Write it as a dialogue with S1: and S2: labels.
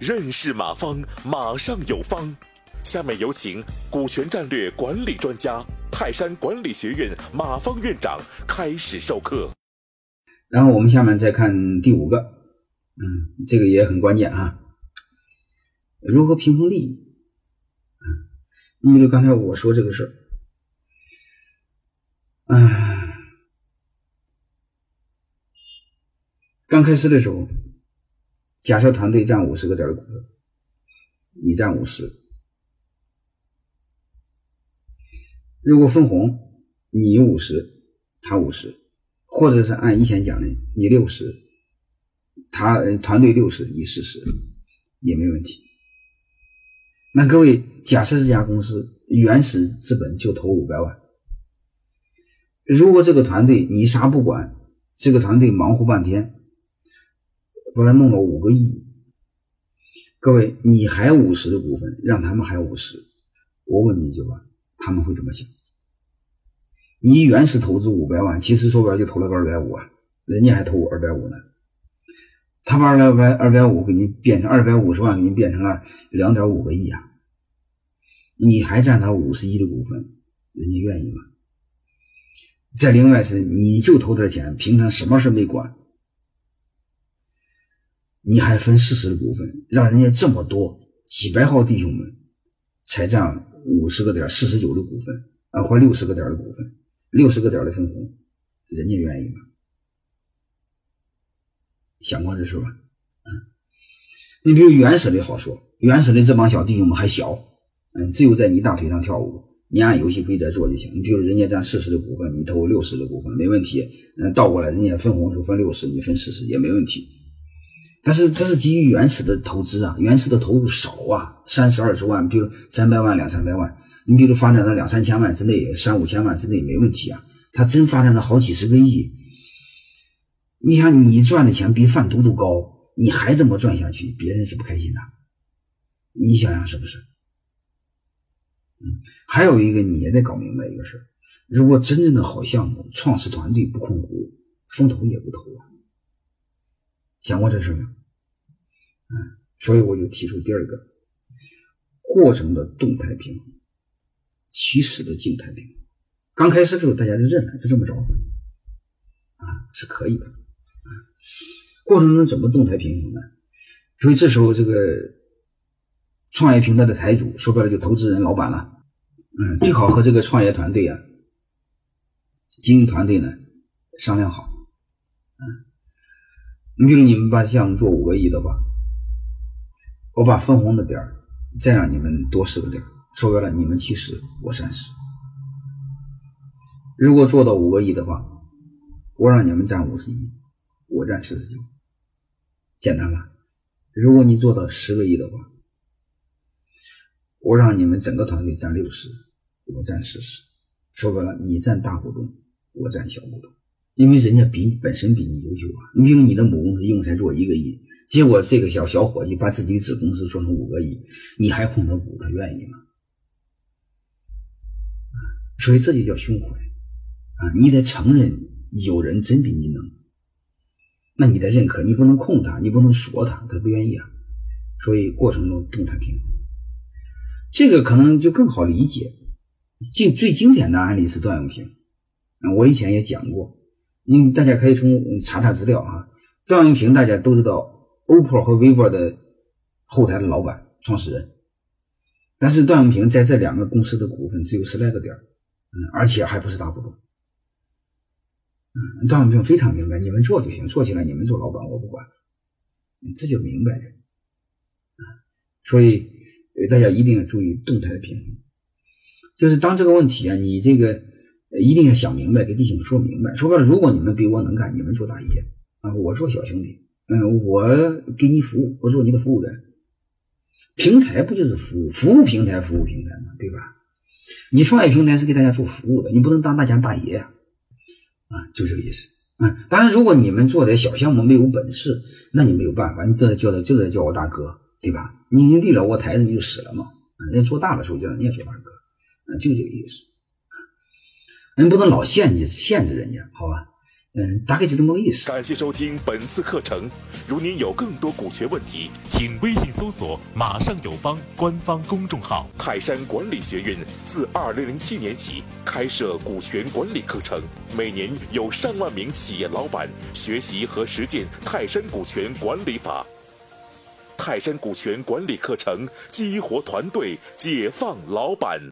S1: 认识马方，马上有方。下面有请股权战略管理专家、泰山管理学院马方院长开始授课。
S2: 然后我们下面再看第五个，嗯，这个也很关键啊，如何平衡利益？嗯，你比如刚才我说这个事儿，嗯，刚开始的时候，假设团队占五十个点的股份，你占五十。如果分红，你五十，他五十，或者是按以前讲的，你六十，他团队六十，你四十，也没问题。那各位，假设这家公司原始资本就投五百万，如果这个团队你啥不管，这个团队忙活半天，把它弄了五个亿，各位你还五十的股份，让他们还五十，我问你一句话。他们会怎么想？你原始投资五百万，其实说白了就投了个二百五啊，人家还投我二百五呢。他把二百二百五给你变成二百五十万，给你变成了两点五个亿啊！你还占他五十亿的股份，人家愿意吗？再另外是，你就投点钱，平常什么事没管，你还分四十的股份，让人家这么多几百号弟兄们才占。五十个点，四十九的股份啊，或六十个点的股份，六十个点的分红，人家愿意吗？想过这事吧？嗯，你比如原始的好说，原始的这帮小弟兄们还小，嗯，只有在你大腿上跳舞，你按游戏规则做就行。你比如人家占四十的股份，你投六十的股份没问题，嗯，倒过来人家分红时候分六十，你分四十也没问题。但是这是基于原始的投资啊，原始的投入少啊，三十二十万，比如三百万两三百万，你比如发展到两三千万之内，三五千万之内没问题啊。他真发展到好几十个亿，你想你赚的钱比贩毒都高，你还这么赚下去，别人是不开心的。你想想是不是？嗯，还有一个你也得搞明白一个事儿，如果真正的好项目，创始团队不控股，风投也不投啊。想过这事没？嗯，所以我就提出第二个过程的动态平衡，起始的静态平衡。刚开始的时候大家就认了，就这么着，啊，是可以的。啊，过程中怎么动态平衡呢？所以这时候这个创业平台的台主，说白了就投资人、老板了，嗯，最好和这个创业团队啊、经营团队呢商量好，你比如你们把项目做五个亿的话，我把分红的点再让你们多十个点，说白了你们七十，我三十。如果做到五个亿的话，我让你们占五十一，我占四十九，简单吧？如果你做到十个亿的话，我让你们整个团队占六十，我占四十。说白了，你占大股东，我占小股东。因为人家比本身比你优秀啊，你比如你的母公司用才做一个亿，结果这个小小伙计把自己子公司做成五个亿，你还控他股，他愿意吗？所以这就叫胸怀啊！你得承认有人真比你能，那你得认可，你不能控他，你不能说他，他不愿意啊。所以过程中动态平衡，这个可能就更好理解。经最经典的案例是段永平，我以前也讲过。你大家可以从查查资料啊，段永平大家都知道，OPPO 和 vivo 的后台的老板、创始人，但是段永平在这两个公司的股份只有十来个点嗯，而且还不是大股东，嗯，段永平非常明白，你们做就行，做起来你们做老板，我不管，这就明白了，啊，所以大家一定要注意动态的平衡，就是当这个问题啊，你这个。一定要想明白，给弟兄们说明白。说白了，如果你们比我能干，你们做大爷啊，我做小兄弟。嗯，我给你服务，我做你的服务员。平台不就是服务？服务平台，服务平台嘛，对吧？你创业平台是给大家做服务的，你不能当大家大爷呀。啊，就这个意思。嗯，当然，如果你们做点小项目没有本事，那你没有办法，你这叫他，就得叫我大哥，对吧？你立了我台子，你就死了嘛。人家做大的时候叫人家做大哥，啊，就这个意思。人不能老限制限制人家，好吧？嗯，大概就这么个意思。
S1: 感谢收听本次课程。如您有更多股权问题，请微信搜索“马上有方”官方公众号。泰山管理学院自二零零七年起开设股权管理课程，每年有上万名企业老板学习和实践泰山股权管理法。泰山股权管理课程激活团队，解放老板。